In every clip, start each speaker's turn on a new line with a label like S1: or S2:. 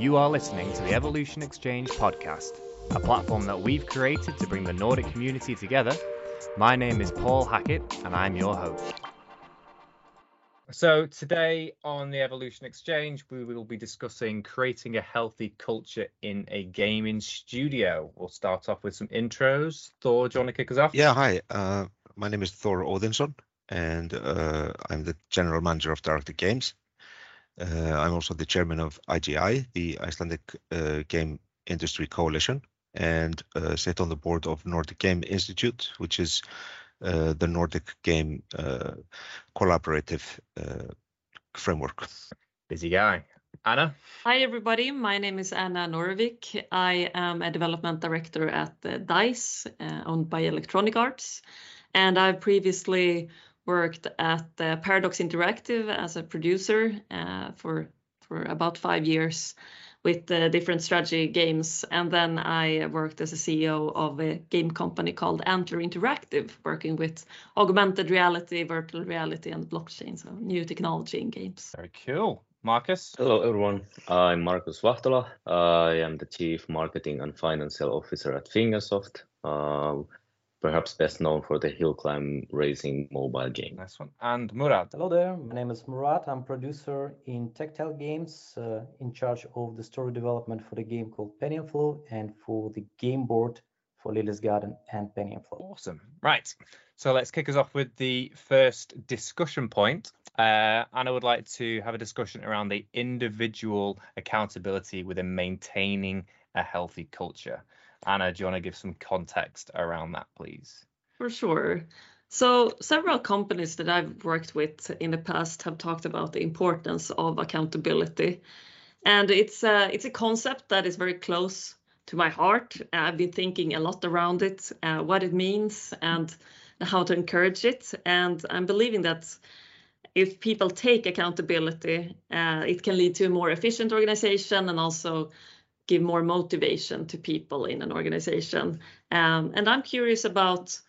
S1: You are listening to the Evolution Exchange podcast, a platform that we've created to bring the Nordic community together. My name is Paul Hackett, and I'm your host. So, today on the Evolution Exchange, we will be discussing creating a healthy culture in a gaming studio. We'll start off with some intros. Thor, do you want to kick us off?
S2: Yeah, hi. Uh, my name is Thor Odinsson, and uh, I'm the general manager of Directive Games. Uh, I'm also the chairman of IGI, the Icelandic uh, Game Industry Coalition, and uh, sit on the board of Nordic Game Institute, which is uh, the Nordic Game uh, collaborative framework.
S1: Busy guy. Anna?
S3: Hi, everybody. My name is Anna Norrevik. I am a development director at DICE, owned by Electronic Arts. And I've previously worked at uh, Paradox Interactive as a producer uh, for for about five years with uh, different strategy games, and then I worked as a CEO of a game company called Antler Interactive, working with augmented reality, virtual reality, and blockchain, so new technology in games.
S1: Very cool. Markus?
S4: Hello, everyone. I'm Markus Vahtola. I am the Chief Marketing and Financial Officer at Fingersoft. Uh, perhaps best known for the hill climb racing mobile game.
S1: Nice one. And Murad.
S5: Hello there. My name is Murad. I'm producer in Tactile Games, uh, in charge of the story development for the game called Penny and Flo and for the game board for Lily's Garden and Penny and Flo.
S1: Awesome. Right. So let's kick us off with the first discussion point. Uh, Anna would like to have a discussion around the individual accountability within maintaining a healthy culture. Anna, do you want to give some context around that, please?
S3: For sure. So, several companies that I've worked with in the past have talked about the importance of accountability. And it's a, it's a concept that is very close to my heart. I've been thinking a lot around it, uh, what it means, and how to encourage it. And I'm believing that if people take accountability, uh, it can lead to a more efficient organization and also give more motivation to people in an organization. Um, and I'm curious about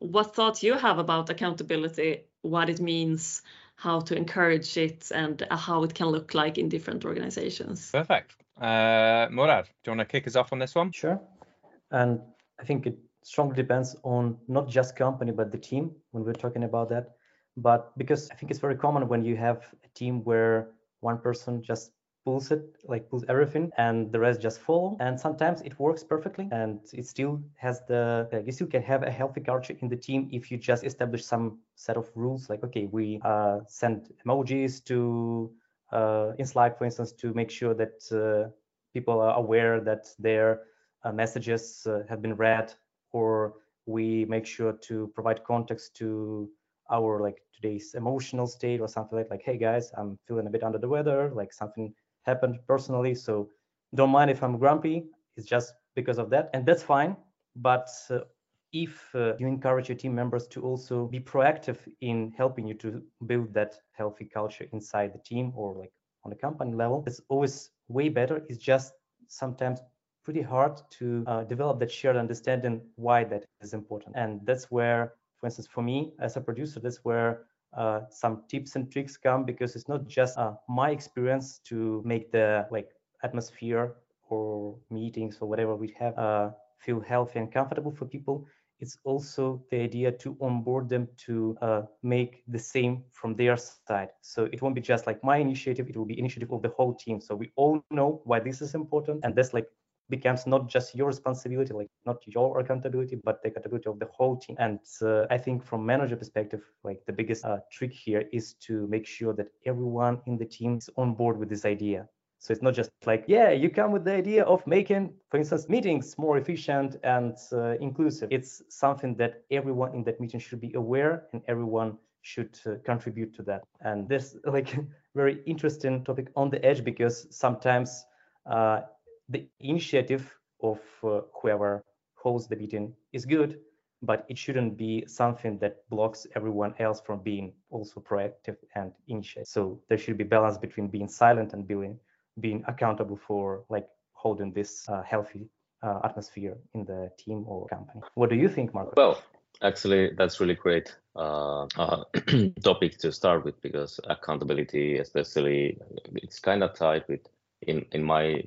S3: what thoughts you have about accountability, what it means, how to encourage it, and how it can look like in different organizations.
S1: Perfect. Uh, Murad, do you want to kick us off on this one?
S5: Sure. And I think it strongly depends on not just company but the team when we're talking about that. But because I think it's very common when you have a team where one person just pulls it like pulls everything and the rest just follow and sometimes it works perfectly and it still has the uh, you still can have a healthy culture in the team if you just establish some set of rules like okay we uh, send emojis to uh, in slack for instance to make sure that uh, people are aware that their uh, messages uh, have been read or we make sure to provide context to our like today's emotional state or something like like hey guys i'm feeling a bit under the weather like something happened personally. So don't mind if I'm grumpy. It's just because of that. And that's fine. But uh, if uh, you encourage your team members to also be proactive in helping you to build that healthy culture inside the team or like on a company level, it's always way better. It's just sometimes pretty hard to uh, develop that shared understanding why that is important. And that's where, for instance, for me as a producer, that's where uh, some tips and tricks come because it's not just uh, my experience to make the like atmosphere or meetings or whatever we have uh, feel healthy and comfortable for people. It's also the idea to onboard them to uh, make the same from their side. So it won't be just like my initiative it will be initiative of the whole team. So we all know why this is important and that's like becomes not just your responsibility, like not your accountability, but the accountability of the whole team. And uh, I think from manager perspective, like the biggest uh, trick here is to make sure that everyone in the team is on board with this idea. So it's not just like, yeah, you come with the idea of making, for instance, meetings more efficient and uh, inclusive. It's something that everyone in that meeting should be aware and everyone should uh, contribute to that. And this like very interesting topic on the edge because sometimes uh, the initiative of uh, whoever holds the meeting is good, but it shouldn't be something that blocks everyone else from being also proactive and initiate. So there should be balance between being silent and being being accountable for like holding this uh, healthy uh, atmosphere in the team or company. What do you think, Marco?
S4: Well, actually, that's really great uh, uh topic to start with because accountability, especially, it's kind of tied with in in my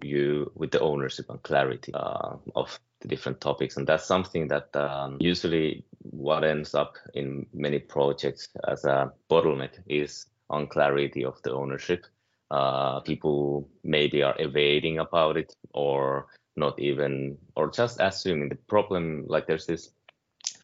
S4: view with the ownership and clarity uh, of the different topics. And that's something that um, usually what ends up in many projects as a bottleneck is on clarity of the ownership. Uh, people maybe are evading about it or not even or just assuming the problem like there's this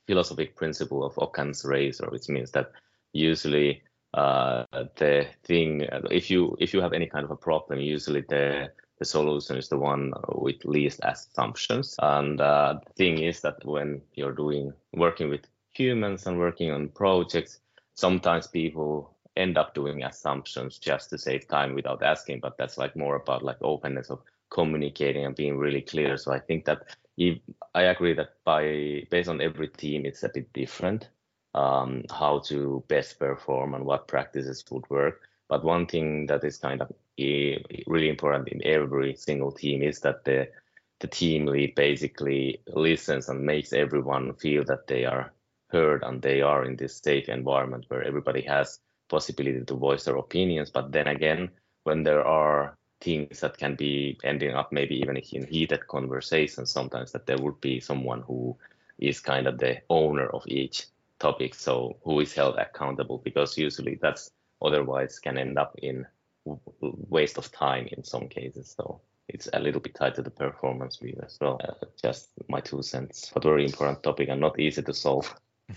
S4: philosophic principle of Occam's razor which means that usually uh, the thing if you if you have any kind of a problem usually the the solution is the one with least assumptions. And uh, the thing is that when you're doing working with humans and working on projects sometimes people end up doing assumptions just to save time without asking but that's like more about like openness of communicating and being really clear. So i think that if, i agree that by based on every team it's a bit different um, how to best perform and what practices would work. But one thing that is kind of really important in every single team is that the the team lead basically listens and makes everyone feel that they are heard and they are in this safe environment where everybody has possibility to voice their opinions. But then again, when there are things that can be ending up maybe even in heated conversations, sometimes that there would be someone who is kind of the owner of each topic, so who is held accountable, because usually that's otherwise can end up in waste of time in some cases. So it's a little bit tied to the performance view as well. Uh, just my two cents, but very important topic and not easy to solve.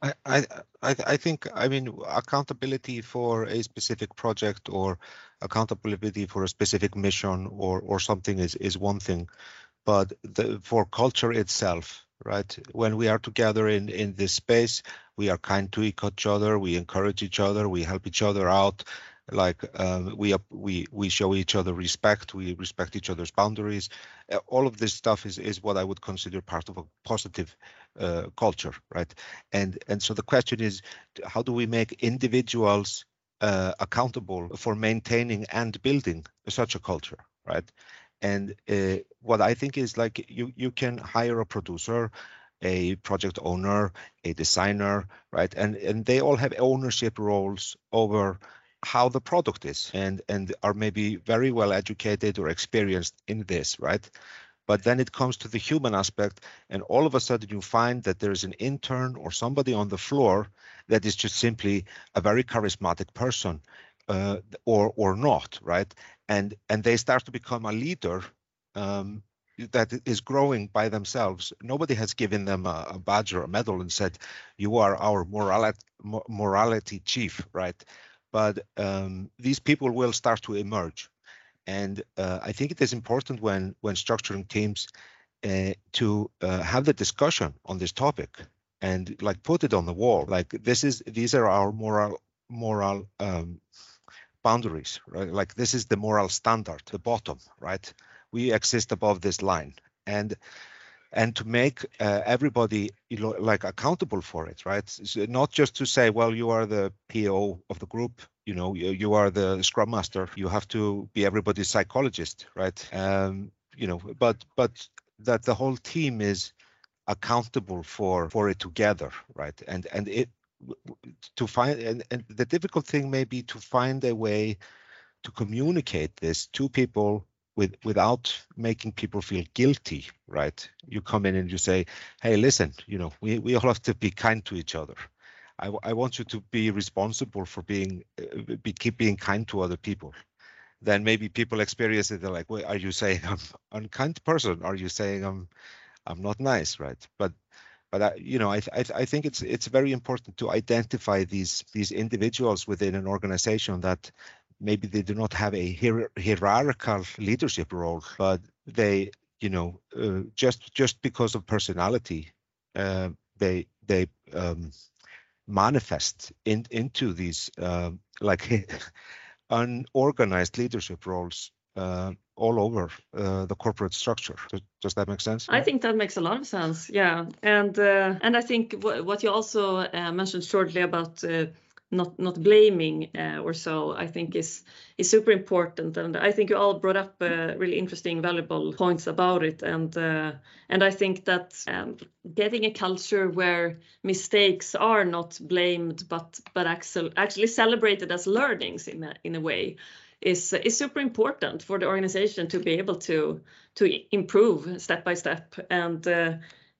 S2: I, I I think I mean accountability for a specific project or accountability for a specific mission or or something is is one thing, but the, for culture itself, right? When we are together in in this space, we are kind to each other, we encourage each other, we help each other out, like um, we we we show each other respect we respect each other's boundaries. Uh, all of this stuff is is what i would consider part of a positive uh, culture right? And and so the question is how do we make individuals uh, accountable for maintaining and building such a culture right? And uh, what i think is like you you can hire a producer a project owner a designer right? And and they all have ownership roles over how the product is and and are maybe very well educated or experienced in this right but then it comes to the human aspect and all of a sudden you find that there's an intern or somebody on the floor that is just simply a very charismatic person uh, or or not right and and they start to become a leader um, that is growing by themselves. Nobody has given them a, a, badge or a medal and said, "You are our morality, morality chief," right? But um, these people will start to emerge. And uh, I think it is important when when structuring teams uh, to uh, have the discussion on this topic and like put it on the wall. Like this is these are our moral moral um, boundaries, right? Like this is the moral standard, the bottom, right? We exist above this line, and and to make uh, everybody like accountable for it right? So not just to say well you are the po of the group you know you, you are the scrum master you have to be everybody's psychologist right? Um, you know but but that the whole team is accountable for for it together right? And and it to find and, and the difficult thing may be to find a way to communicate this to people with without making people feel guilty right? You come in and you say hey listen you know we, we all have to be kind to each other. I, I want you to be responsible for being uh, be keep being kind to other people. Then maybe people experience it they're like well, are you saying i'm unkind person? Are you saying i'm i'm not nice? Right? But but I, you know I, I, I think it's it's very important to identify these these individuals within an organization that maybe they do not have a hier- hierarchical leadership role, but they, you know, uh, just just because of personality, uh, they they um, manifest in, into these uh, like unorganized leadership roles uh, all over uh, the corporate structure. Does, does, that make sense?
S3: I think that makes a lot of sense. Yeah, and uh, and I think what you also uh, mentioned shortly about uh, not not blaming uh, or so i think is is super important. And i think you all brought up uh, really interesting valuable points about it. And uh, and i think that um, getting a culture where mistakes are not blamed but but actually actually celebrated as learnings in a, in a way is is super important for the organization to be able to to improve step by step. And uh,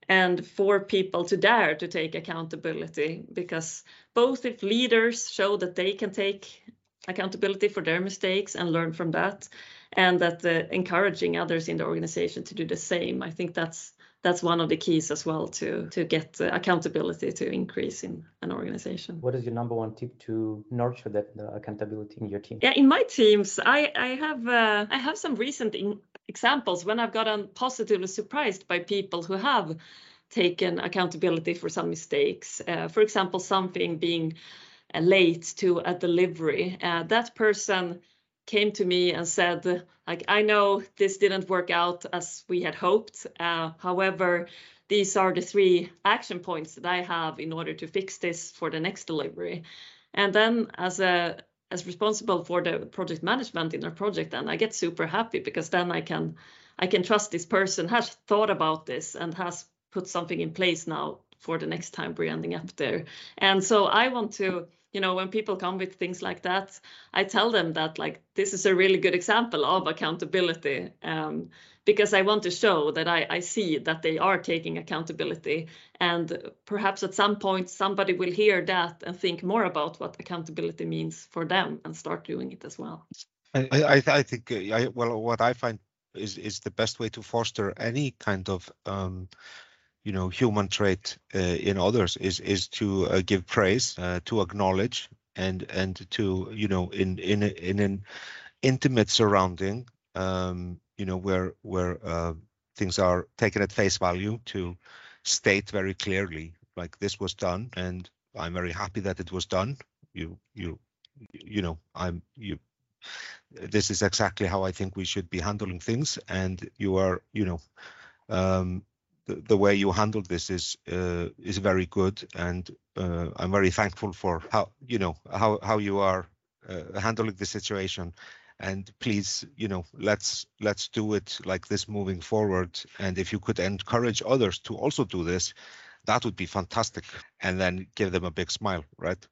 S3: and for people to dare to take accountability because both if leaders show that they can take accountability for their mistakes and learn from that and that uh, encouraging others in the organization to do the same i think that's that's one of the keys as well to to get uh, accountability to increase in an organization.
S5: What is your number one tip to nurture that uh, accountability in your team?
S3: Yeah in my teams i i have uh, i have some recent in- examples when i've gotten positively surprised by people who have taken accountability for some mistakes uh, for example something being uh, late to a delivery uh, that person came to me and said, like, I know this didn't work out as we had hoped. Uh, however, these are the three action points that I have in order to fix this for the next delivery. And then as a as responsible for the project management in our project, then I get super happy because then I can I can trust this person has thought about this and has put something in place now for the next time we're ending up there. And so I want to you know when people come with things like that i tell them that like this is a really good example of accountability um, because i want to show that I, I see that they are taking accountability. And perhaps at some point somebody will hear that and think more about what accountability means for them and start doing it as well.
S2: I i, I think uh, I, well what i find is is the best way to foster any kind of um, you know human trait uh, in others is is to uh, give praise uh, to acknowledge and and to you know in in in an intimate surrounding um, you know where where uh, things are taken at face value to state very clearly like this was done and i'm very happy that it was done. You you you know i'm you this is exactly how i think we should be handling things and you are you know um, the, the way you handled this is uh, is very good, and uh, I'm very thankful for how you know how how you are uh, handling the situation. And please, you know, let's let's do it like this moving forward. And if you could encourage others to also do this, that would be fantastic. And then give them a big smile, right?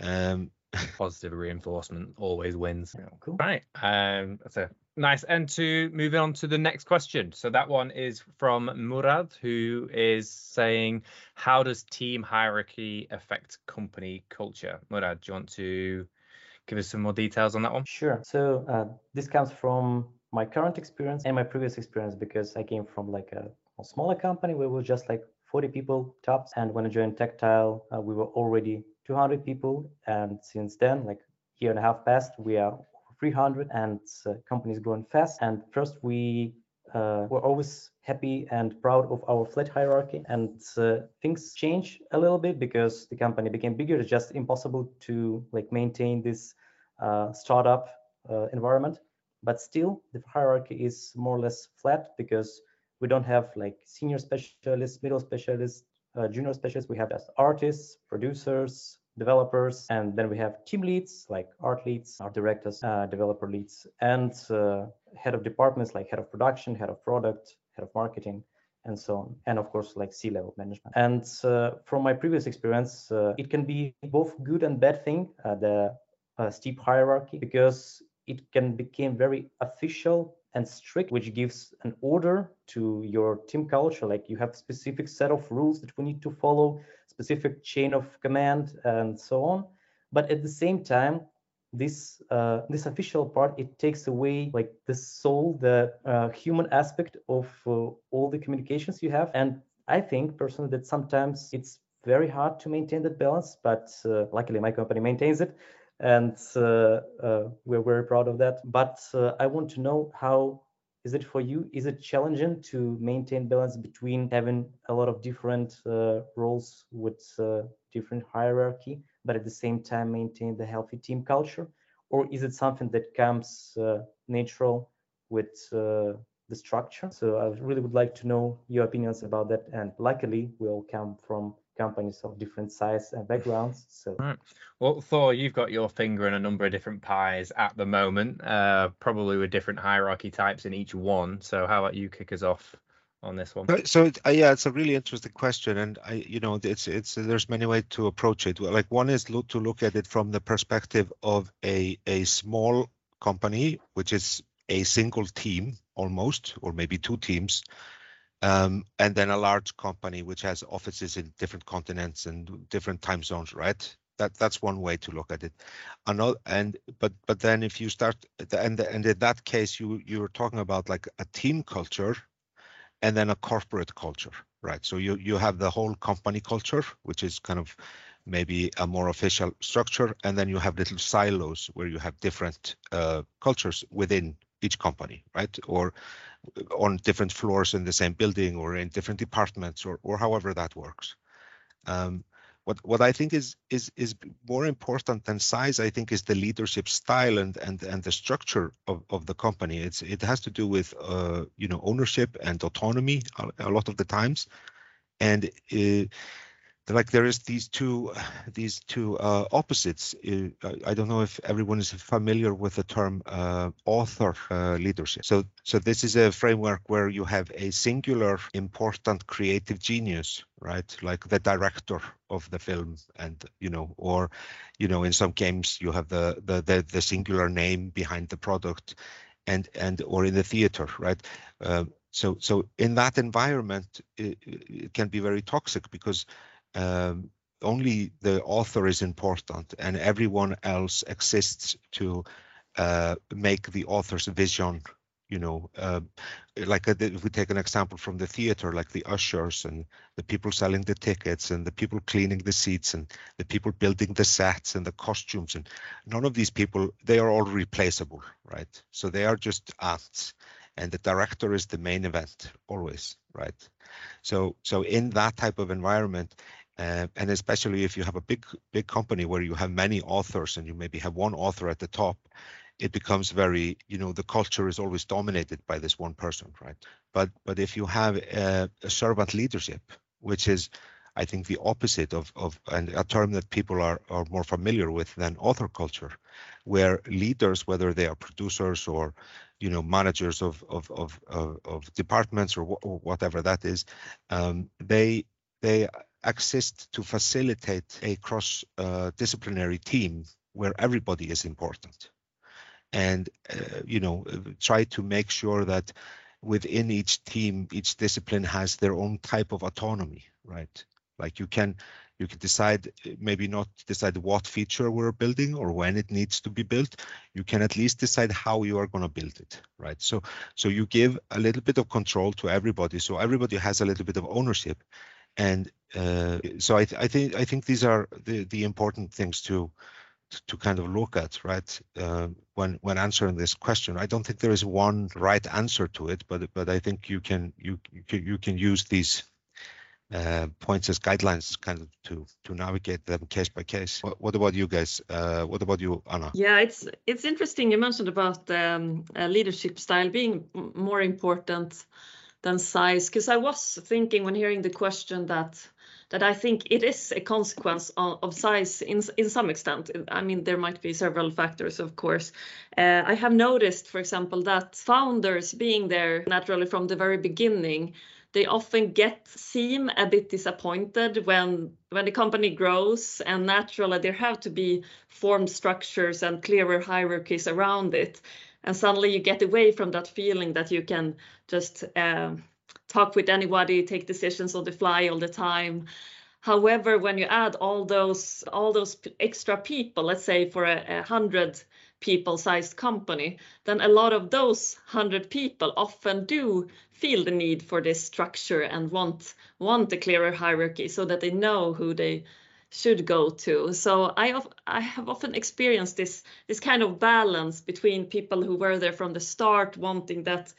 S2: Um,
S1: Positive reinforcement always wins.
S5: Yeah, cool.
S1: Right. Um, so Nice. And to move on to the next question. So that one is from Murad, who is saying, How does team hierarchy affect company culture? Murad, do you want to give us some more details on that one?
S5: Sure. So uh, this comes from my current experience and my previous experience because I came from like a, a smaller company where we were just like 40 people tops. And when I joined Tactile, uh, we were already 200 people. And since then, like year and a half passed, we are 300 and uh, companies growing fast. And first, we uh, were always happy and proud of our flat hierarchy. And uh, things change a little bit because the company became bigger. It's just impossible to like maintain this uh, startup uh, environment. But still, the hierarchy is more or less flat because we don't have like senior specialists, middle specialists, uh, junior specialists. We have just artists, producers, developers, and then we have team leads like art leads, art directors, uh, developer leads, and uh, head of departments like head of production, head of product, head of marketing, and so on. And of course, like C-level management. And uh, from my previous experience, uh, it can be both good and bad thing, uh, the uh, steep hierarchy, because it can become very official and strict, which gives an order to your team culture. Like you have specific set of rules that we need to follow specific chain of command and so on. But at the same time, this uh, this official part it takes away like the soul, the uh, human aspect of uh, all the communications you have. And I think personally that sometimes it's very hard to maintain that balance. But uh, luckily, my company maintains it, and uh, uh, we're very proud of that. But I want to know how is it for you? Is it challenging to maintain balance between having a lot of different uh, roles with uh, different hierarchy but at the same time maintain the healthy team culture? Or is it something that comes uh, natural with uh, the structure? So i really would like to know your opinions about that and luckily we all come from companies of different size and backgrounds. So,
S1: right. well, Thor, you've got your finger in a number of different pies at the moment, uh, probably with different hierarchy types in each one. So, how about you kick us off on this one?
S2: So, uh, yeah, it's a really interesting question, and I, you know, it's it's there's many ways to approach it. Like one is look, to look at it from the perspective of a a small company, which is a single team almost, or maybe two teams, um, and then a large company which has offices in different continents and different time zones, right? That that's one way to look at it. Another, and but but then if you start and and in that case you you're talking about like a team culture, and then a corporate culture, right? So you you have the whole company culture, which is kind of maybe a more official structure, and then you have little silos where you have different uh, cultures within each company, right? Or on different floors in the same building or in different departments or, or however that works. Um, what, what I think is is is more important than size, I think, is the leadership style and and and the structure of, of the company. It's it has to do with uh, you know ownership and autonomy a, a lot of the times, and uh, like there is these two these two uh, opposites. Uh, I don't know if everyone is familiar with the term uh, author uh, leadership. So so this is a framework where you have a singular important creative genius, right? Like the director of the film, and you know, or you know, in some games you have the the the, the singular name behind the product, and and or in the theater, right? Um, so so in that environment, it, it can be very toxic because um, only the author is important and everyone else exists to uh, make the author's vision you know uh, like if we take an example from the theater like the ushers and the people selling the tickets and the people cleaning the seats and the people building the sets and the costumes and none of these people they are all replaceable right? So they are just ants and the director is the main event always right? So so in that type of environment uh, and especially if you have a big big company where you have many authors and you maybe have one author at the top it becomes very you know the culture is always dominated by this one person right? But but if you have a, a servant leadership which is i think the opposite of of and a term that people are are more familiar with than author culture where leaders whether they are producers or you know managers of of of of, of departments or, or, whatever that is um, they they exist to facilitate a cross uh, disciplinary team where everybody is important. And uh, you know try to make sure that within each team each discipline has their own type of autonomy right? Like you can you can decide maybe not decide what feature we're building or when it needs to be built. You can at least decide how you are going to build it right? So so you give a little bit of control to everybody. So everybody has a little bit of ownership and uh, so I, th- I, think I think these are the, the important things to to kind of look at, right? Uh, when when answering this question, I don't think there is one right answer to it, but but I think you can you you can, you can use these uh, points as guidelines, kind of to to navigate them case by case. What, what about you guys? Uh, what about you, Anna?
S3: Yeah, it's it's interesting. You mentioned about um, leadership style being more important than size. Because i was thinking when hearing the question that that i think it is a consequence of, of size in in some extent. I mean there might be several factors of course. Uh, i have noticed for example that founders being there naturally from the very beginning they often get seem a bit disappointed when when the company grows and naturally there have to be formed structures and clearer hierarchies around it and suddenly you get away from that feeling that you can just uh, talk with anybody take decisions on the fly all the time. However when you add all those all those extra people let's say for a, a hundred people sized company then a lot of those hundred people often do feel the need for this structure and want want a clearer hierarchy so that they know who they should go to. So I I have often experienced this this kind of balance between people who were there from the start, wanting that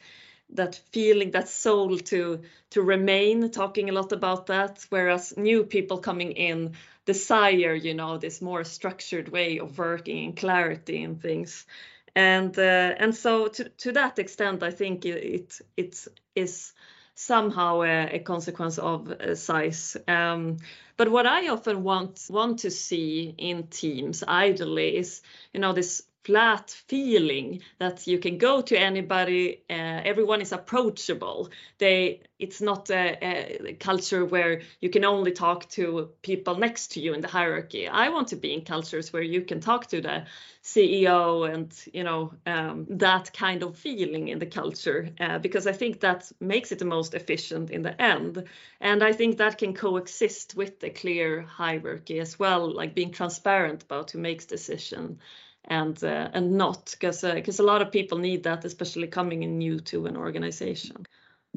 S3: that feeling, that soul to to remain, talking a lot about that, whereas new people coming in desire, you know, this more structured way of working and clarity and things. And uh, and so to to that extent, I think it it, is somehow a, a consequence of uh, size. Um, but what I often want want to see in teams ideally is, you know, this flat feeling that you can go to anybody uh, everyone is approachable. They it's not a, a, culture where you can only talk to people next to you in the hierarchy. I want to be in cultures where you can talk to the ceo and you know um, that kind of feeling in the culture uh, because i think that makes it the most efficient in the end. And i think that can coexist with the clear hierarchy as well like being transparent about who makes decision and uh, and not because because uh, a lot of people need that especially coming in new to an organization.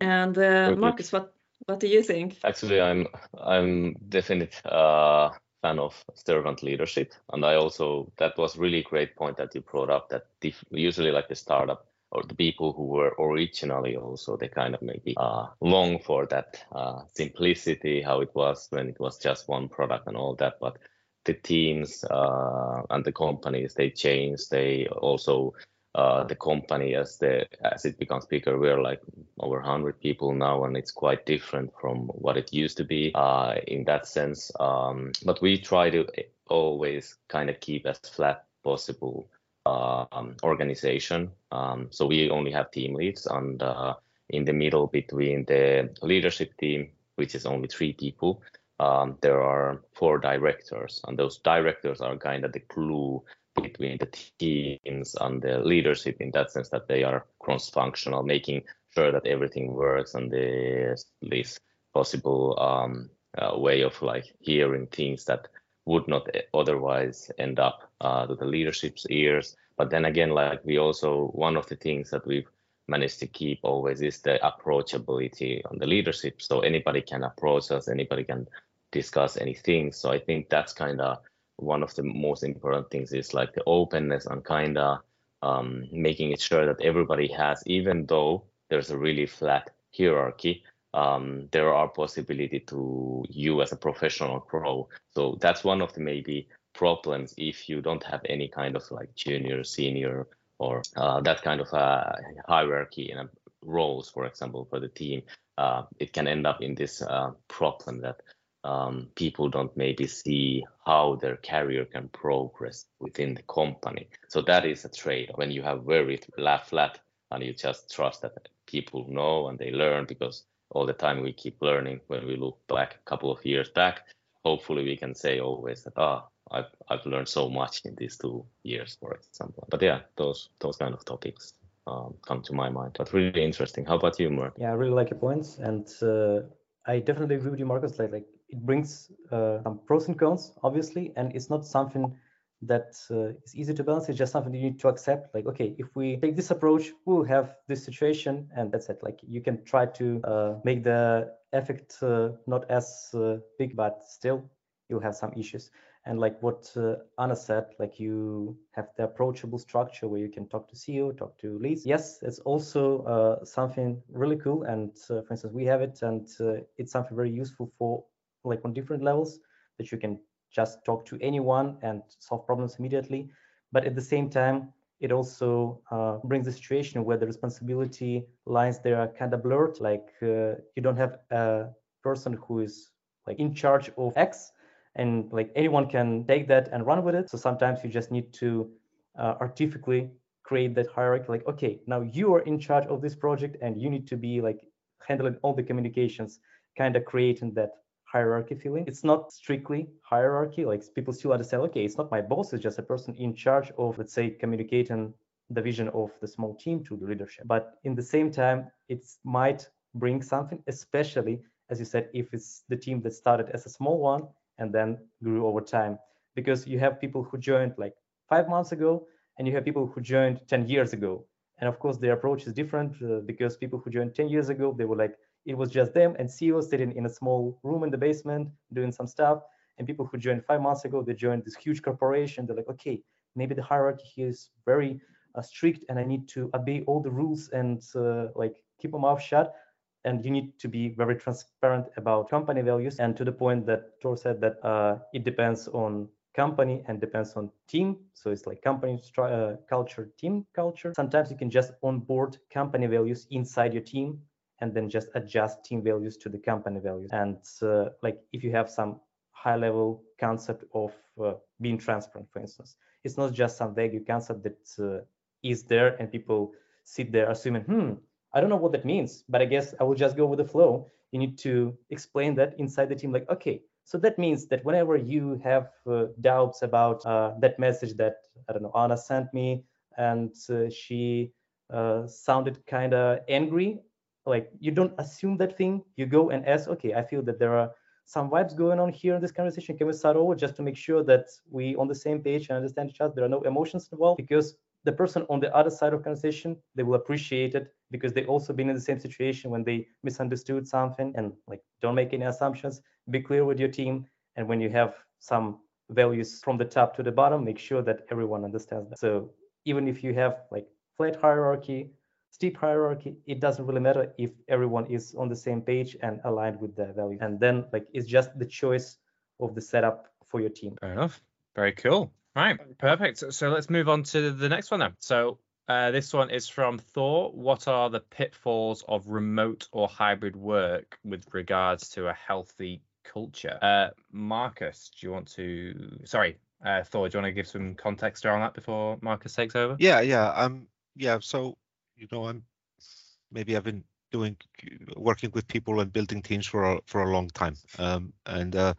S3: And uh, markus what what do you think?
S4: Actually i'm i'm definite uh, fan of servant leadership and i also that was really great point that you brought up that usually like the startup or the people who were originally also they kind of maybe uh, long for that uh, simplicity how it was when it was just one product and all that but the teams uh, and the companies they change. They also uh, the company as the as it becomes bigger. We're like over 100 people now, and it's quite different from what it used to be uh, in that sense. Um, but we try to always kind of keep as flat possible um, organization. Um, so we only have team leads, and uh, in the middle between the leadership team, which is only three people, um, there are four directors, and those directors are kind of the glue between the teams and the leadership in that sense that they are cross-functional, making sure that everything works and there's this possible um, uh, way of like hearing things that would not otherwise end up uh, to the leadership's ears. But then again, like we also one of the things that we've managed to keep always is the approachability on the leadership. So anybody can approach us, anybody can discuss anything. So I think that's kind of one of the most important things is like the openness and kind of um, making it sure that everybody has, even though there's a really flat hierarchy, um, there are possibility to you as a professional grow. So that's one of the maybe problems if you don't have any kind of like junior, senior, or uh, that kind of uh, hierarchy in roles, for example, for the team, uh, it can end up in this uh, problem that um, people don't maybe see how their career can progress within the company. So that is a trade when you have very flat and you just trust that people know and they learn because all the time we keep learning when we look back a couple of years back hopefully we can say always that ah I've I've learned so much in these two years, for example. But yeah, those those kind of topics um, come to my mind. But really interesting. How about you, Mark?
S5: Yeah, I really like your points, and uh, I definitely agree with you, Markus. Like like it brings uh, some pros and cons, obviously, and it's not something that uh, is easy to balance. It's just something you need to accept. Like, okay, if we take this approach, we'll have this situation, and that's it. Like, you can try to uh, make the effect uh, not as uh, big, but still you'll have some issues and like what uh, Anna said, like you have the approachable structure where you can talk to CEO, talk to leads. Yes, it's also uh, something really cool. And uh, for instance, we have it, and uh, it's something very useful for like on different levels that you can just talk to anyone and solve problems immediately. But at the same time, it also uh, brings a situation where the responsibility lines there are kind of blurred. Like uh, you don't have a person who is like in charge of X and like anyone can take that and run with it. So sometimes you just need to uh, artificially create that hierarchy. Like, okay, now you are in charge of this project, and you need to be like handling all the communications, kind of creating that hierarchy feeling. It's not strictly hierarchy. Like people still understand, okay, it's not my boss, it's just a person in charge of, let's say, communicating the vision of the small team to the leadership. But in the same time, it might bring something, especially as you said, if it's the team that started as a small one and then grew over time. Because you have people who joined like five months ago and you have people who joined 10 years ago. And of course their approach is different uh, because people who joined 10 years ago they were like it was just them and ceo sitting in a small room in the basement doing some stuff. And people who joined five months ago they joined this huge corporation. They're like okay maybe the hierarchy here is very uh, strict and i need to obey all the rules and uh, like keep my mouth shut and you need to be very transparent about company values and to the point that Thor said that uh, it depends on company and depends on team. So it's like company uh, culture team culture. Sometimes you can just onboard company values inside your team and then just adjust team values to the company values. And uh, like if you have some high level concept of uh, being transparent for instance it's not just some vague concept that uh, is there and people sit there assuming, hmm, I don't know what that means, but I guess I will just go with the flow. You need to explain that inside the team, like, okay, so that means that whenever you have uh, doubts about uh, that message that I don't know Anna sent me, and uh, she uh, sounded kind of angry, like you don't assume that thing. You go and ask, okay, I feel that there are some vibes going on here in this conversation. Can we start over just to make sure that we on the same page and understand each other? There are no emotions involved because the person on the other side of conversation they will appreciate it because they also been in the same situation when they misunderstood something and like don't make any assumptions. Be clear with your team and when you have some values from the top to the bottom make sure that everyone understands that. So even if you have like flat hierarchy steep hierarchy it doesn't really matter if everyone is on the same page and aligned with the value. And then like it's just the choice of the setup for your team.
S1: Fair enough. Very cool right perfect so let's move on to the next one then so uh, this one is from Thor. What are the pitfalls of remote or hybrid work with regards to a healthy culture? Uh, Markus, do you want to? Sorry, uh, Thor, do you want to give some context around that before Markus takes over?
S2: Yeah, yeah, um, yeah. So you know, I'm maybe I've been doing working with people and building teams for a, for a long time, um, and uh,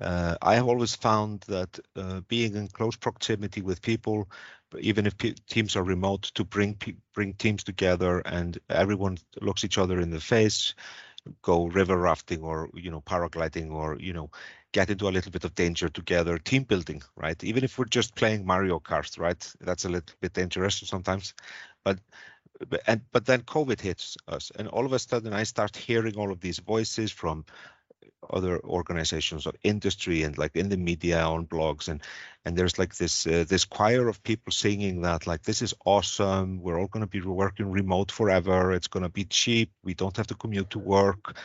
S2: uh, I have always found that uh, being in close proximity with people, even if teams are remote, to bring bring teams together and everyone looks each other in the face, go river rafting or you know paragliding or you know get into a little bit of danger together, team building, right? Even if we're just playing Mario Kart, right? That's a little bit dangerous sometimes, but and but then COVID hits us, and all of a sudden I start hearing all of these voices from other organizations of industry and like in the media on blogs and and there's like this uh, this choir of people singing that like this is awesome. We're all going to be working remote forever. It's going to be cheap. We don't have to commute to work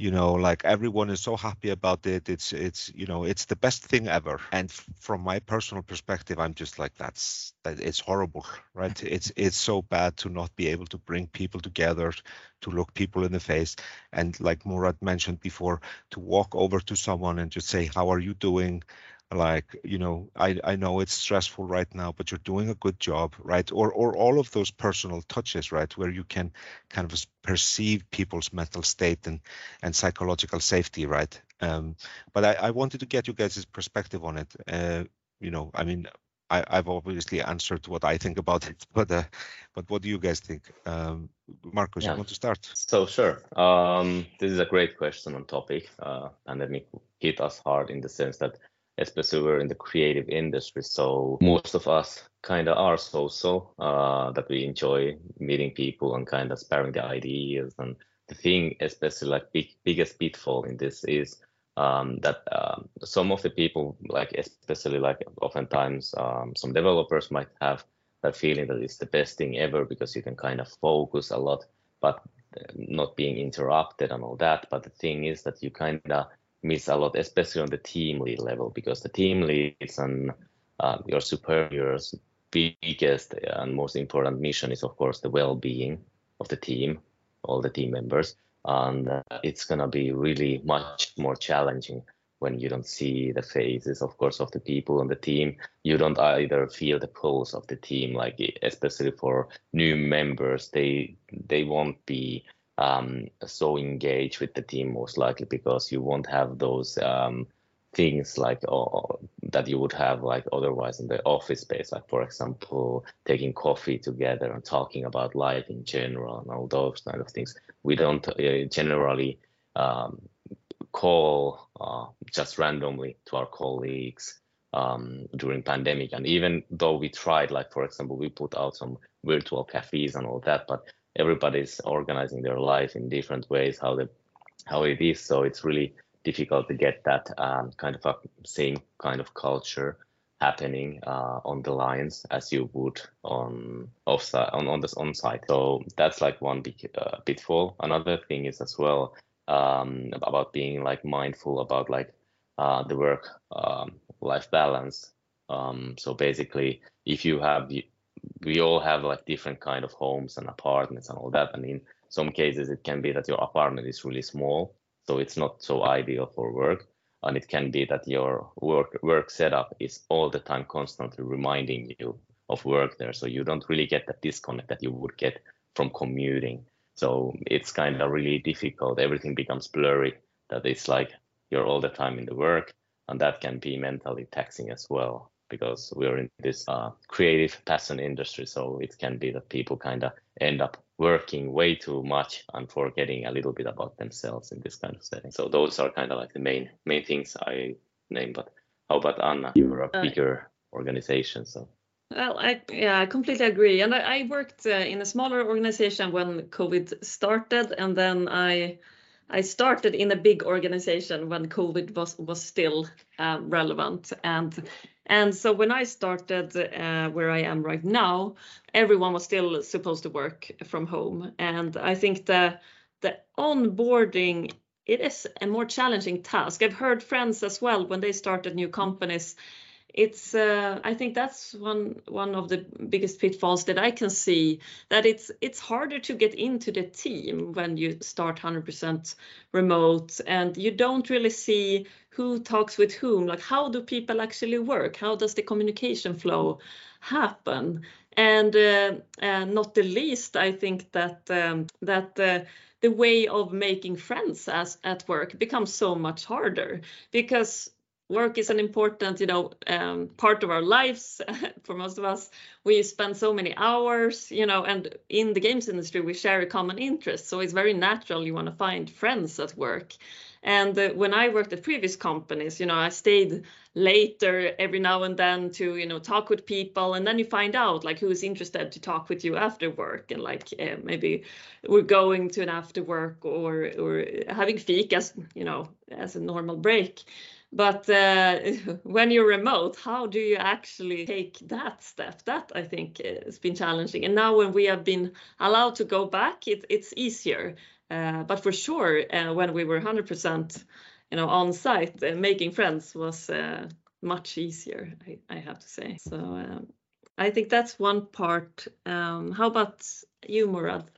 S2: you know like everyone is so happy about it. It's it's you know it's the best thing ever. And from my personal perspective i'm just like that's that it's horrible right? It's it's so bad to not be able to bring people together to look people in the face. And like Murad mentioned before to walk over to someone and just say how are you doing like you know I, I know it's stressful right now but you're doing a good job right or or all of those personal touches right where you can kind of perceive people's mental state and and psychological safety right um but i, I wanted to get you guys' perspective on it uh you know i mean I, have obviously answered what I think about it, but uh, but what do you guys think? Um, Markus, yeah. you want to start?
S4: So sure. Um, this is a great question on topic. Uh, pandemic hit us hard in the sense that especially we're in the creative industry. So most of us kind of are social, uh, that we enjoy meeting people and kind of sparing the ideas. And the thing, especially like big, biggest pitfall in this is um, that um, some of the people, like especially like oftentimes um, some developers might have that feeling that it's the best thing ever because you can kind of focus a lot, but not being interrupted and all that. But the thing is that you kind of miss a lot, especially on the team lead level, because the team leads and uh, your superiors' biggest and most important mission is, of course, the well-being of the team, all the team members, and uh, it's gonna be really much more challenging when you don't see the faces, of course, of the people on the team. You don't either feel the pulse of the team, like especially for new members, they they won't be um, so engaged with the team most likely because you won't have those um, things like uh, that you would have like otherwise in the office space. Like for example taking coffee together and talking about life in general and all those kind of things. We don't uh, generally um, call uh, just randomly to our colleagues um, during pandemic. And even though we tried like for example we put out some virtual cafes and all that but everybody's organizing their life in different ways how the how it is. So it's really difficult to get that um, kind of a same kind of culture happening uh, on the lines as you would on offsite on on this on site. So that's like one big uh, pitfall. Another thing is as well um, about being like mindful about like uh, the work um, life balance. Um, so basically if you have we all have like different kind of homes and apartments and all that and in some cases it can be that your apartment is really small so it's not so ideal for work and it can be that your work work setup is all the time constantly reminding you of work there so you don't really get that disconnect that you would get from commuting. So it's kind of really difficult. Everything becomes blurry that it's like you're all the time in the work and that can be mentally taxing as well because we're in this uh, creative passion industry so it can be that people kind of end up working way too much and forgetting a little bit about themselves in this kind of setting. So those are kind of like the main main things i name but how about anna? You're a bigger organization so.
S3: Well, I yeah, I completely agree. And I, I worked uh, in a smaller organization when COVID started, and then I I started in a big organization when COVID was was still uh, relevant, and and so when I started uh, where I am right now, everyone was still supposed to work from home, and I think the the onboarding it is a more challenging task. I've heard friends as well when they started new companies it's uh, i think that's one one of the biggest pitfalls that i can see that it's it's harder to get into the team when you start 100% remote and you don't really see who talks with whom. Like how do people actually work? How does the communication flow happen? And uh, uh, not the least i think that um, that uh, the way of making friends as at work becomes so much harder because work is an important you know um, part of our lives. For most of us we spend so many hours you know and in the games industry we share a common interest. So it's very natural you want to find friends at work. And uh, when i worked at previous companies you know i stayed later every now and then to you know talk with people. And then you find out like who's interested to talk with you after work. And like uh, maybe we're going to an after work or or having fika as you know as a normal break but uh, when you're remote how do you actually take that step? That i think has been challenging. And now when we have been allowed to go back it, it's easier. Uh, but for sure uh, when we were 100% you know on site uh, making friends was uh, much easier I, I, have to say. So um, i think that's one part. Um, how about you murad?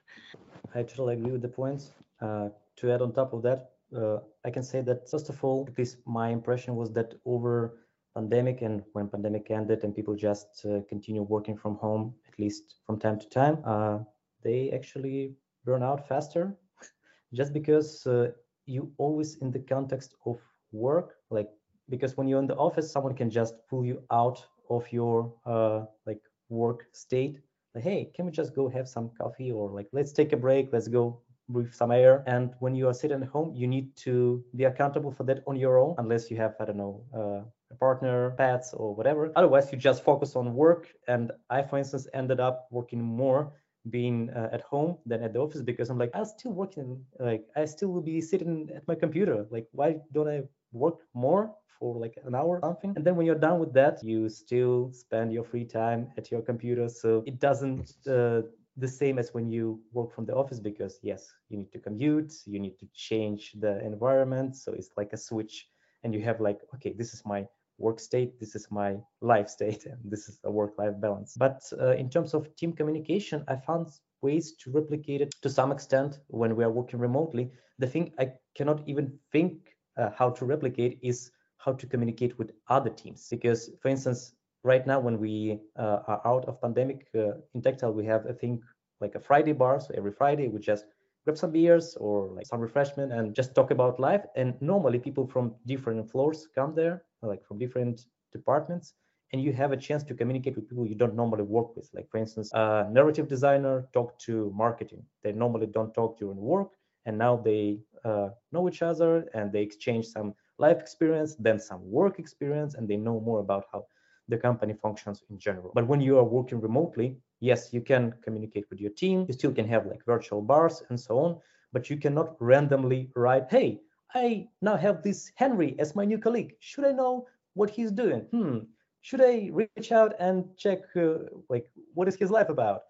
S5: I totally agree with the points. Uh, to add on top of that uh, I can say that first of all, at least my impression was that over pandemic and when pandemic ended and people just uh, continue working from home, at least from time to time, uh, they actually burn out faster, just because uh, you always in the context of work, like because when you're in the office, someone can just pull you out of your uh, like work state. Like, hey, can we just go have some coffee? Or like let's take a break, let's go breathe some air. And when you are sitting at home, you need to be accountable for that on your own, unless you have, I don't know, uh, a partner, pets, or whatever. Otherwise, you just focus on work. And I, for instance, ended up working more being uh, at home than at the office because I'm like, I'm still working, like, I still will be sitting at my computer. Like, why don't I work more for like an hour something and then when you're done with that you still spend your free time at your computer so it doesn't uh, the same as when you work from the office because yes you need to commute you need to change the environment. So it's like a switch and you have like okay this is my work state this is my life state and this is a work life balance. But uh, in terms of team communication i found ways to replicate it to some extent when we are working remotely. The thing i cannot even think uh, how to replicate is how to communicate with other teams because for instance right now when we uh, are out of pandemic uh, in Tactile, we have a thing like a Friday bar. So every Friday we just grab some beers or like some refreshment and just talk about life. And normally people from different floors come there, like from different departments, and you have a chance to communicate with people you don't normally work with. Like for instance, a narrative designer talk to marketing. They normally don't talk during work, and now they uh, know each other and they exchange some life experience, then some work experience, and they know more about how the company functions in general. But when you are working remotely, yes, you can communicate with your team. You still can have like virtual bars and so on, but you cannot randomly write, hey, I now have this Henry as my new colleague. Should I know what he's doing? Hmm. Should I reach out and check uh, like what is his life about?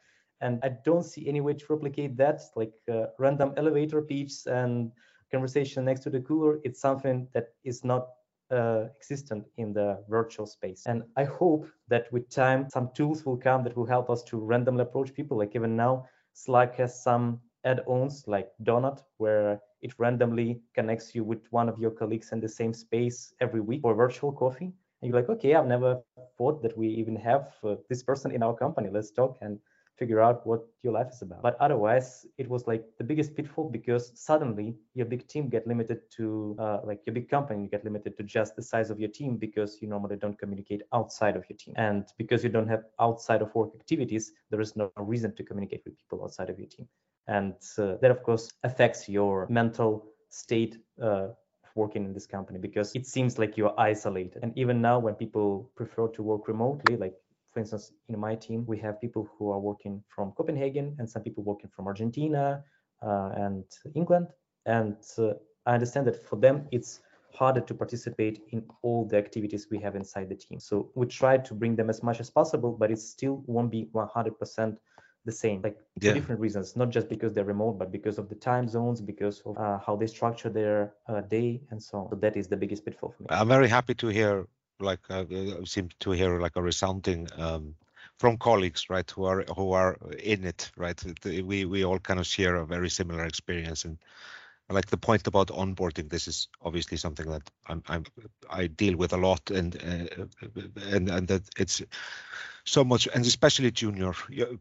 S5: And I don't see any way to replicate that, like uh, random elevator pitch and conversation next to the cooler. It's something that is not uh, existent in the virtual space. And I hope that with time, some tools will come that will help us to randomly approach people. Like even now, Slack has some add-ons like Donut, where it randomly connects you with one of your colleagues in the same space every week for virtual coffee and you're like okay i've never thought that we even have uh, this person in our company let's talk and figure out what your life is about. But otherwise, it was like the biggest pitfall because suddenly your big team get limited to uh, like your big company you get limited to just the size of your team because you normally don't communicate outside of your team. And because you don't have outside of work activities, there is no reason to communicate with people outside of your team. And uh, that, of course, affects your mental state uh, working in this company because it seems like you're isolated. And even now, when people prefer to work remotely, like for instance, in my team, we have people who are working from Copenhagen and some people working from Argentina uh, and England. And uh, I understand that for them, it's harder to participate in all the activities we have inside the team. So we try to bring them as much as possible, but it still won't be 100% the same, like yeah. for different reasons, not just because they're remote, but because of the time zones, because of uh, how they structure their uh, day and so on. So that is the biggest pitfall for me.
S2: I'm very happy to hear like uh, uh, seem to hear like a resounding um, from colleagues, right, who are who are in it, right. We we all kind of share a very similar experience, and like the point about onboarding. This is obviously something that I'm, I'm I deal with a lot, and uh, and and that it's so much, and especially junior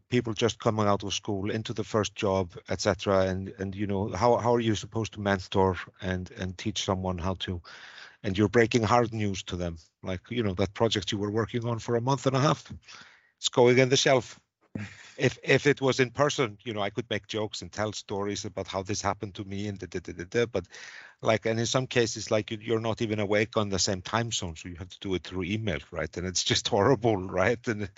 S2: people just coming out of school into the first job, etc. And and you know how how are you supposed to mentor and and teach someone how to and you're breaking hard news to them. Like you know that project you were working on for a month and a half it's going in the shelf. If if it was in person, you know, I could make jokes and tell stories about how this happened to me and da, da, da, da, but like and in some cases like you're not even awake on the same time zone so you have to do it through email right? And it's just horrible right? And,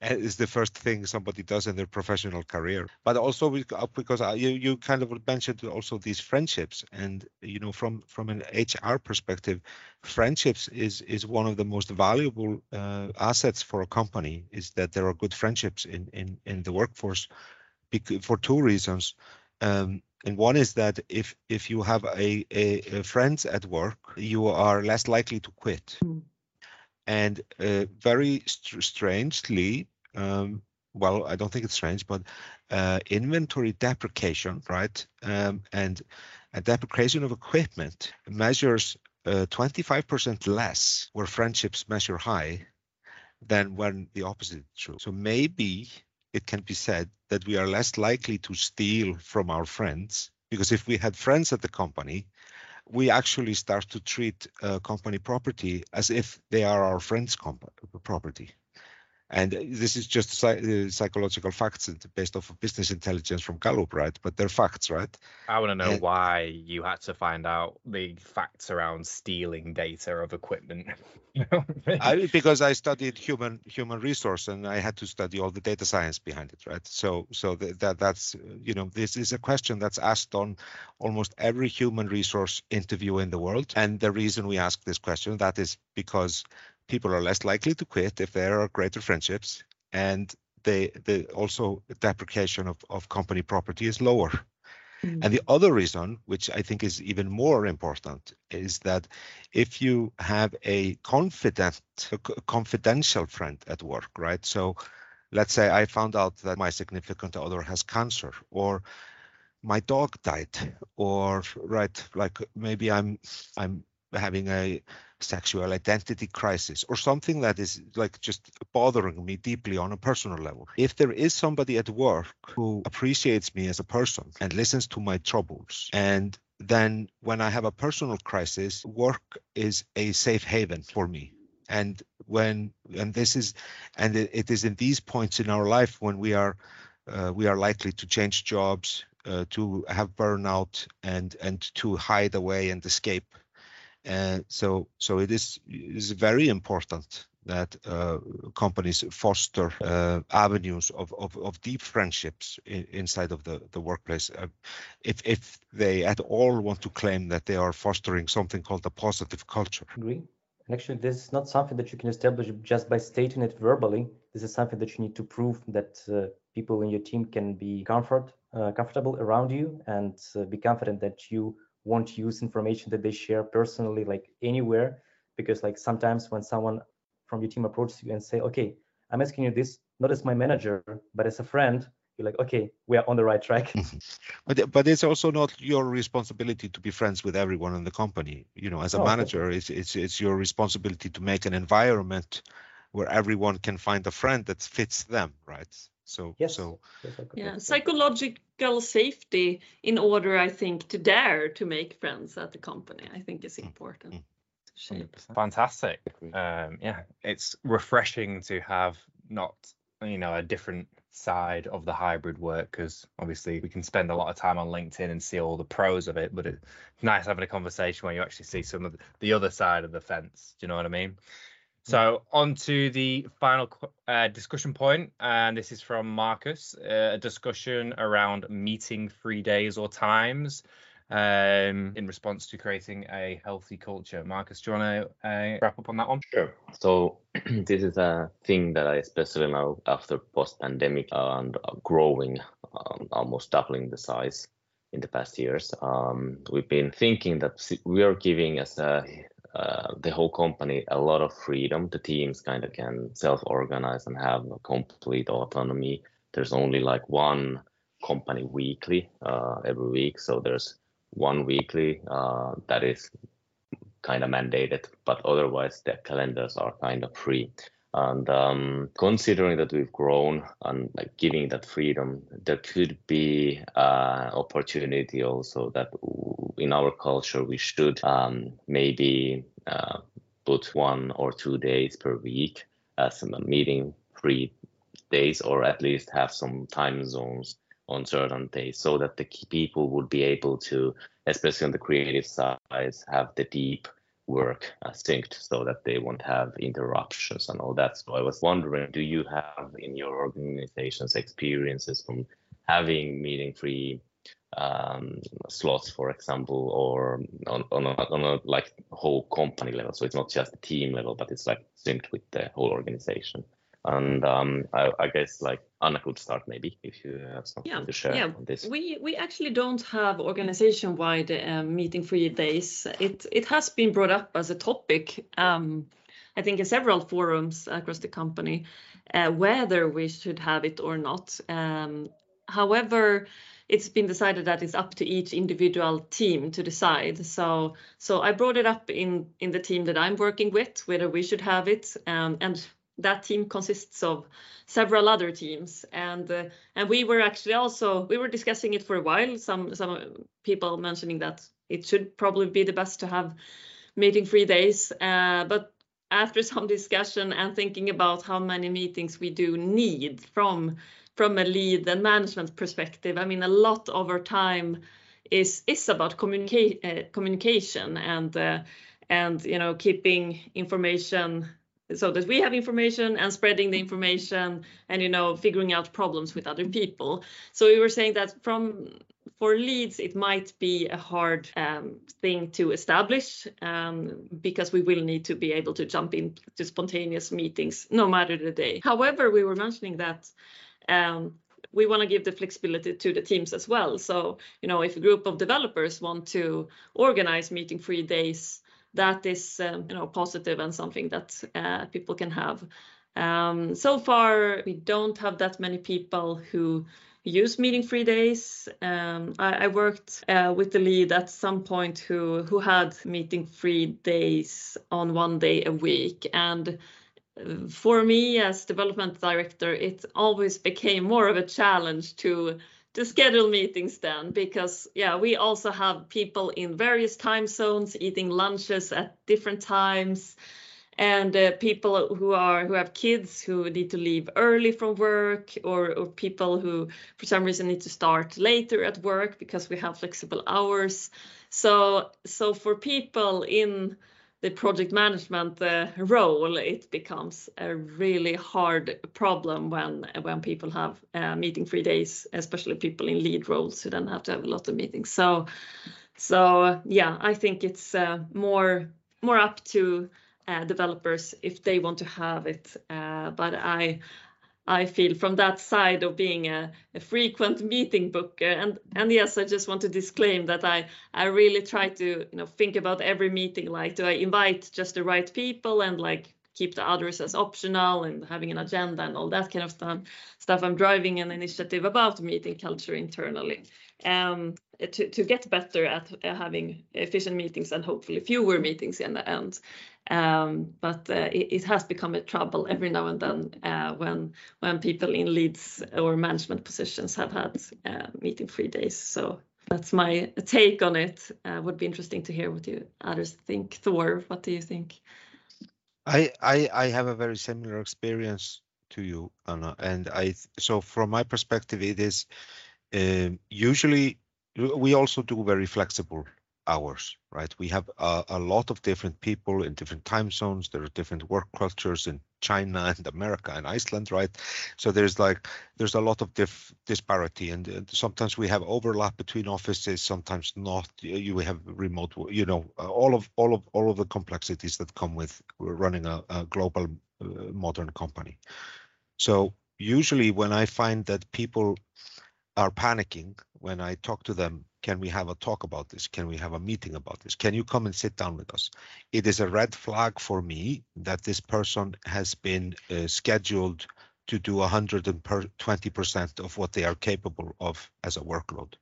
S2: it's the first thing somebody does in their professional career. But also because you you kind of mentioned also these friendships and you know from from an hr perspective friendships is is one of the most valuable uh, assets for a company is that there are good friendships in in in the workforce for two reasons. Um, and one is that if if you have a, a, a friends at work, you are less likely to quit. Mm. And uh, very st- strangely, um, well, I don't think it's strange, but uh, inventory depreciation, right, um, and a depreciation of equipment measures uh, 25% less where friendships measure high than when the opposite is true. So maybe it can be said that we are less likely to steal from our friends because if we had friends at the company, we actually start to treat uh, company property as if they are our friends' property. And this is just uh, psychological facts based off of business intelligence from Gallup, right? But they're facts, right?
S1: I want to know and, why you had to find out the facts around stealing data of equipment.
S2: I, because I studied human human resource and I had to study all the data science behind it, right? So so that that's you know this is a question that's asked on almost every human resource interview in the world, and the reason we ask this question that is because people are less likely to quit if there are greater friendships and they, the also the depreciation of, of company property is lower. Mm-hmm. And the other reason, which I think is even more important, is that if you have a confident, a confidential friend at work, right? So let's say I found out that my significant other has cancer or my dog died or right like maybe i'm i'm having a sexual identity crisis or something that is like just bothering me deeply on a personal level. If there is somebody at work who appreciates me as a person and listens to my troubles and then when I have a personal crisis, work is a safe haven for me. And when and this is and it, it is in these points in our life when we are uh, we are likely to change jobs, uh, to have burnout, and and to hide away and escape and so, so it is is very important that uh, companies foster uh, avenues of, of, of, deep friendships in, inside of the, the workplace. Uh, if, if they at all want to claim that they are fostering something called a positive culture.
S5: Agree. And actually, this is not something that you can establish just by stating it verbally. This is something that you need to prove that uh, people in your team can be comfort, uh, comfortable around you and uh, be confident that you won't use information that they share personally like anywhere because like sometimes when someone from your team approaches you and say okay i'm asking you this not as my manager but as a friend you're like, okay, we are on the right track.
S2: but but it's also not your responsibility to be friends with everyone in the company. You know, as a
S5: No,
S2: manager, it's it's it's your responsibility to make an environment where everyone can find a friend that fits them, right? So
S5: Yes.
S2: so
S5: Yes, I could
S3: Yeah, psychological safety in order, I think, to dare to make friends at the company, I think is important.
S2: mm.
S3: to shape.
S1: Fantastic. Um, yeah, it's refreshing to have not you know a different side of the hybrid work because obviously we can spend a lot of time on LinkedIn and see all the pros of it, but it's nice having a conversation where you actually see some of the, the other side of the fence. Do you know what I mean? So on to the final uh, discussion point, and this is from Markus, uh, a discussion around meeting free days or times um, in response to creating a healthy culture. Markus, do you want to uh, wrap up on that one?
S4: Sure. So this is a thing that I especially now after post-pandemic and growing, um, almost doubling the size in the past years. Um, we've been thinking that we are giving as a uh, the whole company a lot of freedom. The teams kind of can self-organize and have complete autonomy. There's only like one company weekly uh, every week, so there's one weekly uh, that is kind of mandated, but otherwise the calendars are kind of free. And um, considering that we've grown and like giving that freedom, there could be uh, opportunity also that in our culture we should um, maybe uh, put one or two days per week as a meeting free days, or at least have some time zones on certain days, so that the people would be able to, especially on the creative side, have the deep work synced so that they won't have interruptions and all that. So I was wondering, do you have in your organizations experiences from having meeting free um, slots, for example, or on, on, a, on a like whole company level? So it's not just the team level, but it's like synced with the whole organization. And um, I, I guess like Anna could start maybe if you have something
S3: Yeah,
S4: to share
S3: yeah.
S4: on this.
S3: We we actually don't have organization-wide um, meeting free days. It it has been brought up as a topic, um, I think, in several forums across the company, uh, whether we should have it or not. Um, however, it's been decided that it's up to each individual team to decide. So so I brought it up in in the team that I'm working with whether we should have it, um, and that team consists of several other teams. And uh, and we were actually also we were discussing it for a while some some people mentioning that it should probably be the best to have meeting free days. Uh, but after some discussion and thinking about how many meetings we do need from from a lead and management perspective i mean a lot of our time is is about communicate uh, communication and uh, and you know keeping information so that we have information and spreading the information and you know figuring out problems with other people. So we were saying that from for leads it might be a hard um, thing to establish um, because we will need to be able to jump into spontaneous meetings no matter the day. However we were mentioning that um, we want to give the flexibility to the teams as well. So you know if a group of developers want to organize meeting free days that is um, you know positive and something that uh, people can have. Um, so far, we don't have that many people who use meeting free days. Um, I, I, worked uh, with the lead at some point who who had meeting free days on one day a week and uh, for me as development director it always became more of a challenge to to schedule meetings then because yeah we also have people in various time zones eating lunches at different times. And uh, people who are who have kids who need to leave early from work or, or people who for some reason need to start later at work because we have flexible hours. So so for people in the project management uh, role, it becomes a really hard problem when when people have uh, meeting free days, especially people in lead roles who then have to have a lot of meetings. So, so yeah, I think it's uh, more more up to uh, developers if they want to have it. Uh, but I I feel from that side of being a, a, frequent meeting booker. Uh, and and yes, I just want to disclaim that I I really try to you know think about every meeting like do I invite just the right people and like keep the others as optional and having an agenda and all that kind of stuff. Stuff I'm driving an initiative about meeting culture internally um, to, to get better at having efficient meetings and hopefully fewer meetings in the end. Um, but uh, it, it, has become a trouble every now and then uh, when when people in leads or management positions have had uh, meeting free days. So that's my take on it. Uh, would be interesting to hear what you others think. Thor, what do you think?
S2: I I, I have a very similar experience to you, Anna, and I so from my perspective, it is um, usually we also do very flexible hours, right? We have a, a, lot of different people in different time zones. There are different work cultures in China and America and Iceland, right? So there's like there's a lot of disparity, and, and sometimes we have overlap between offices, sometimes not. You have remote, you know, all of all of all of the complexities that come with running a, a global uh, modern company. So usually when I find that people are panicking when I talk to them, can we have a talk about this? Can we have a meeting about this? Can you come and sit down with us? It is a red flag for me that this person has been uh, scheduled to do 120% of what they are capable of as a workload.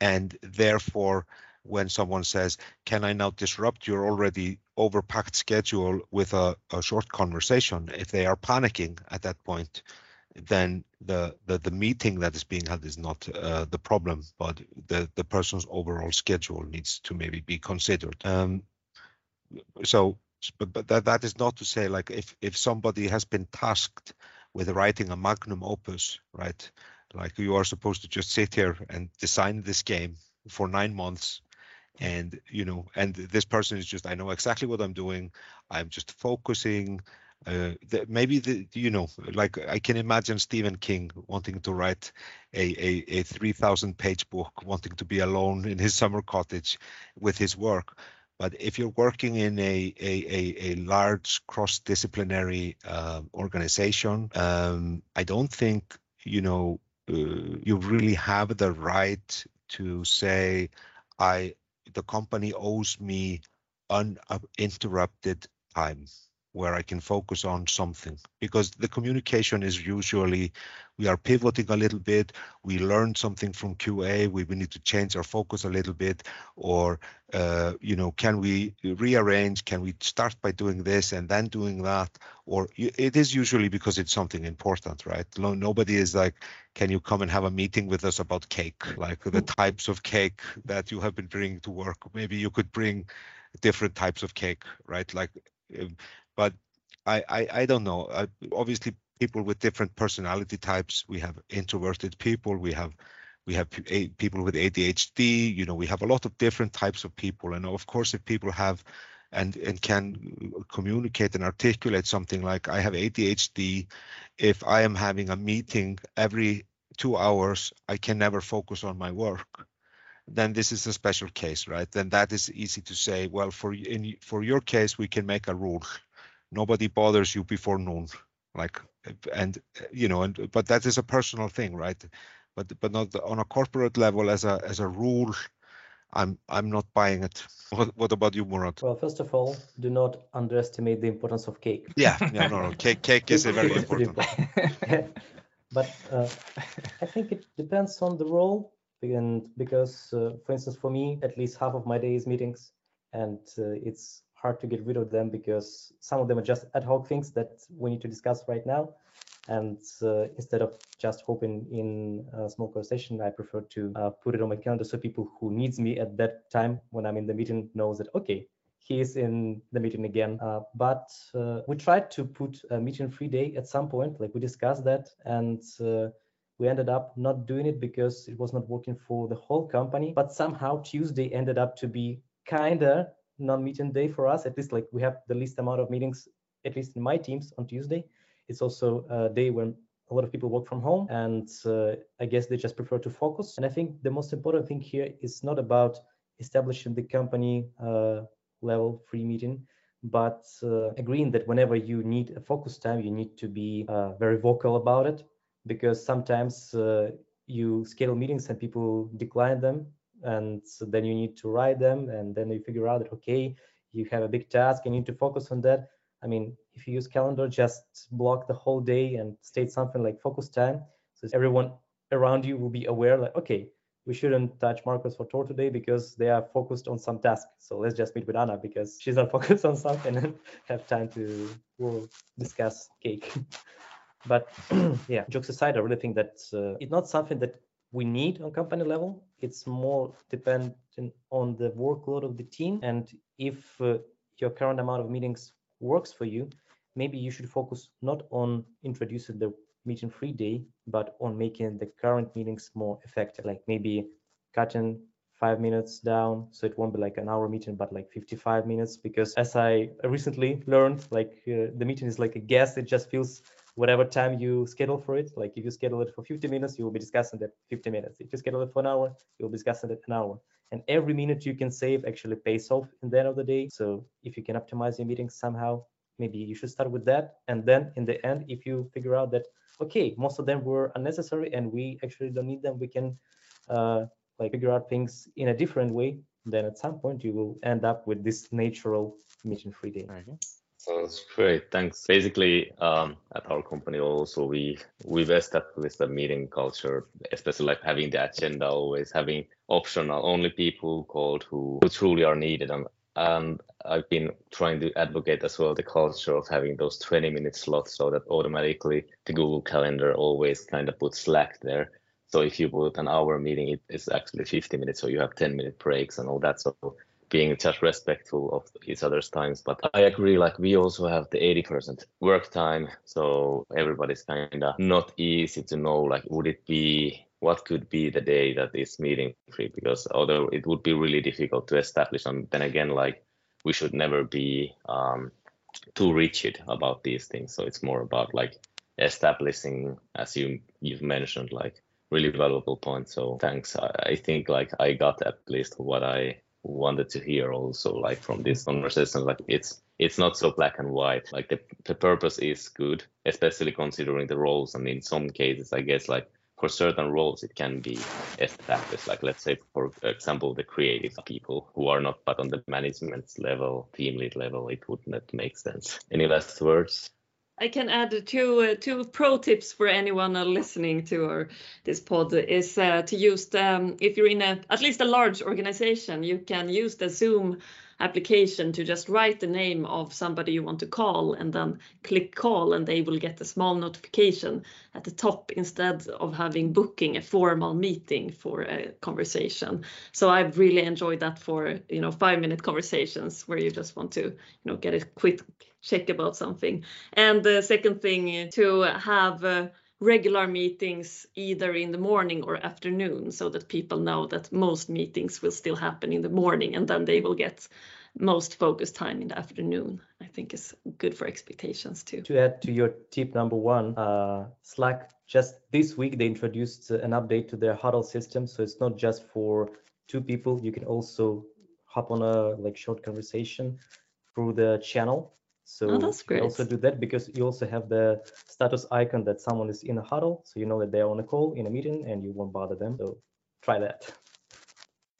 S2: And therefore, when someone says, Can I now disrupt your already overpacked schedule with a, a short conversation? If they are panicking at that point, then the, the, the meeting that is being held is not uh, the problem, but the, the person's overall schedule needs to maybe be considered. Um, so, but, but that, that is not to say like if, if somebody has been tasked with writing a magnum opus, right? Like you are supposed to just sit here and design this game for nine months and you know and this person is just i know exactly what i'm doing i'm just focusing uh, the, maybe the you know like I can imagine Stephen King wanting to write a a, a three thousand page book, wanting to be alone in his summer cottage with his work. But if you're working in a a, a, a large cross disciplinary uh, organization, um, I don't think you know uh, you really have the right to say I the company owes me uninterrupted time where I can focus on something because the communication is usually we are pivoting a little bit, we learned something from QA, we, we need to change our focus a little bit, or uh, you know, can we rearrange? Can we start by doing this and then doing that? Or it is usually because it's something important, right? No, nobody is like, can you come and have a meeting with us about cake, like the types of cake that you have been bringing to work? Maybe you could bring different types of cake, right? Like um, but I, I, I don't know. Uh, obviously, people with different personality types. We have introverted people. We have we have people with ADHD. You know, we have a lot of different types of people. And of course, if people have and and can communicate and articulate something like I have ADHD, if I am having a meeting every two hours, I can never focus on my work then this is a special case, right? Then that is easy to say. Well, for in for your case, we can make a rule nobody bothers you before noon. Like and you know and but that is a personal thing right? But but not on a corporate level as a as a rule i'm i'm not buying it. What, what about you murad?
S5: Well first of all do not underestimate the importance of cake.
S2: Yeah yeah no, no. cake cake is a very important,
S5: important. but uh, i think it depends on the role and because uh, for instance for me at least half of my day is meetings and uh, it's hard to get rid of them because some of them are just ad hoc things that we need to discuss right now. And uh, instead of just hoping in a small conversation, I prefer to uh, put it on my calendar so people who needs me at that time when I'm in the meeting knows that okay, he is in the meeting again. Uh, but uh, we tried to put a meeting free day at some point, like we discussed that, and uh, we ended up not doing it because it was not working for the whole company. But somehow Tuesday ended up to be kinda non-meeting day for us. At least like we have the least amount of meetings, at least in my teams on Tuesday. It's also a day when a lot of people work from home and uh, I guess they just prefer to focus. And I think the most important thing here is not about establishing the company uh, level free meeting, but uh, agreeing that whenever you need a focus time, you need to be uh, very vocal about it because sometimes uh, you schedule meetings and people decline them and so then you need to write them and then you figure out that okay you have a big task you need to focus on that I mean, if you use calendar, just block the whole day and state something like focus time. So everyone around you will be aware like, okay, we shouldn't touch Markus for Thor today because they are focused on some task. So let's just meet with Anna because she's not focused on something and have time to we'll discuss cake. but yeah, jokes aside, I really think that uh, it's not something that we need on company level. It's more dependent on the workload of the team. And if uh, your current amount of meetings works for you, maybe you should focus not on introducing the meeting free day, but on making the current meetings more effective. Like maybe cutting five minutes down so it won't be like an hour meeting but like 55 minutes because as i recently learned like uh, the meeting is like a guest it just feels whatever time you schedule for it. Like if you schedule it for 50 minutes, you will be discussing that 50 minutes. If you schedule it for an hour, you'll be discussing it an hour. And every minute you can save actually pays off in the end of the day. So if you can optimize your meetings somehow, maybe you should start with that. And then in the end, if you figure out that, okay, most of them were unnecessary and we actually don't need them, we can uh, like figure out things in a different way, then at some point you will end up with this natural meeting free day.
S4: Sounds great. Thanks. Basically, um, at our company also we we've established a meeting culture, especially like having the agenda always having optional only people called who, who truly are needed. And, and I've been trying to advocate as well the culture of having those 20 minute slots so that automatically the Google Calendar always kind of puts Slack there. So if you put an hour meeting, it is actually 50 minutes, so you have 10 minute breaks and all that. So being just respectful of each other's times. But I agree, like we also have the 80% work time. So everybody's kind of not easy to know, like, would it be, what could be the day that is meeting free? Because although it would be really difficult to establish, and then again, like, we should never be um, too rigid about these things. So it's more about like establishing, as you you've mentioned, like really valuable points. So thanks. I, I think like I got at least what I wanted to hear also like from this conversation like it's it's not so black and white. Like the, the purpose is good especially considering the roles. And in some cases i guess like for certain roles it can be established. Like let's say for example the creative people who are not but on the management level team lead level it would not make sense. Any last words
S3: I can add two uh, two pro tips for anyone listening to our, this pod is uh, to use the, um, if you're in a at least a large organization, you can use the Zoom application to just write the name of somebody you want to call and then click call and they will get a small notification at the top instead of having booking a formal meeting for a conversation. So I've really enjoyed that for you know five minute conversations where you just want to you know get a quick check about something. And the second thing to have uh, regular meetings either in the morning or afternoon so that people know that most meetings will still happen in the morning and then they will get most focus time in the afternoon i think is good for expectations too.
S5: To add to your tip number one uh, slack just this week they introduced an update to their huddle system so it's not just for two people. You can also hop on a like short conversation through the channel so
S3: oh, that's great.
S5: you also do that because you also have the status icon that someone is in a huddle, so you know that they're on a call in a meeting and you won't bother them. So try that.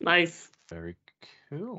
S3: Nice.
S1: Very cool.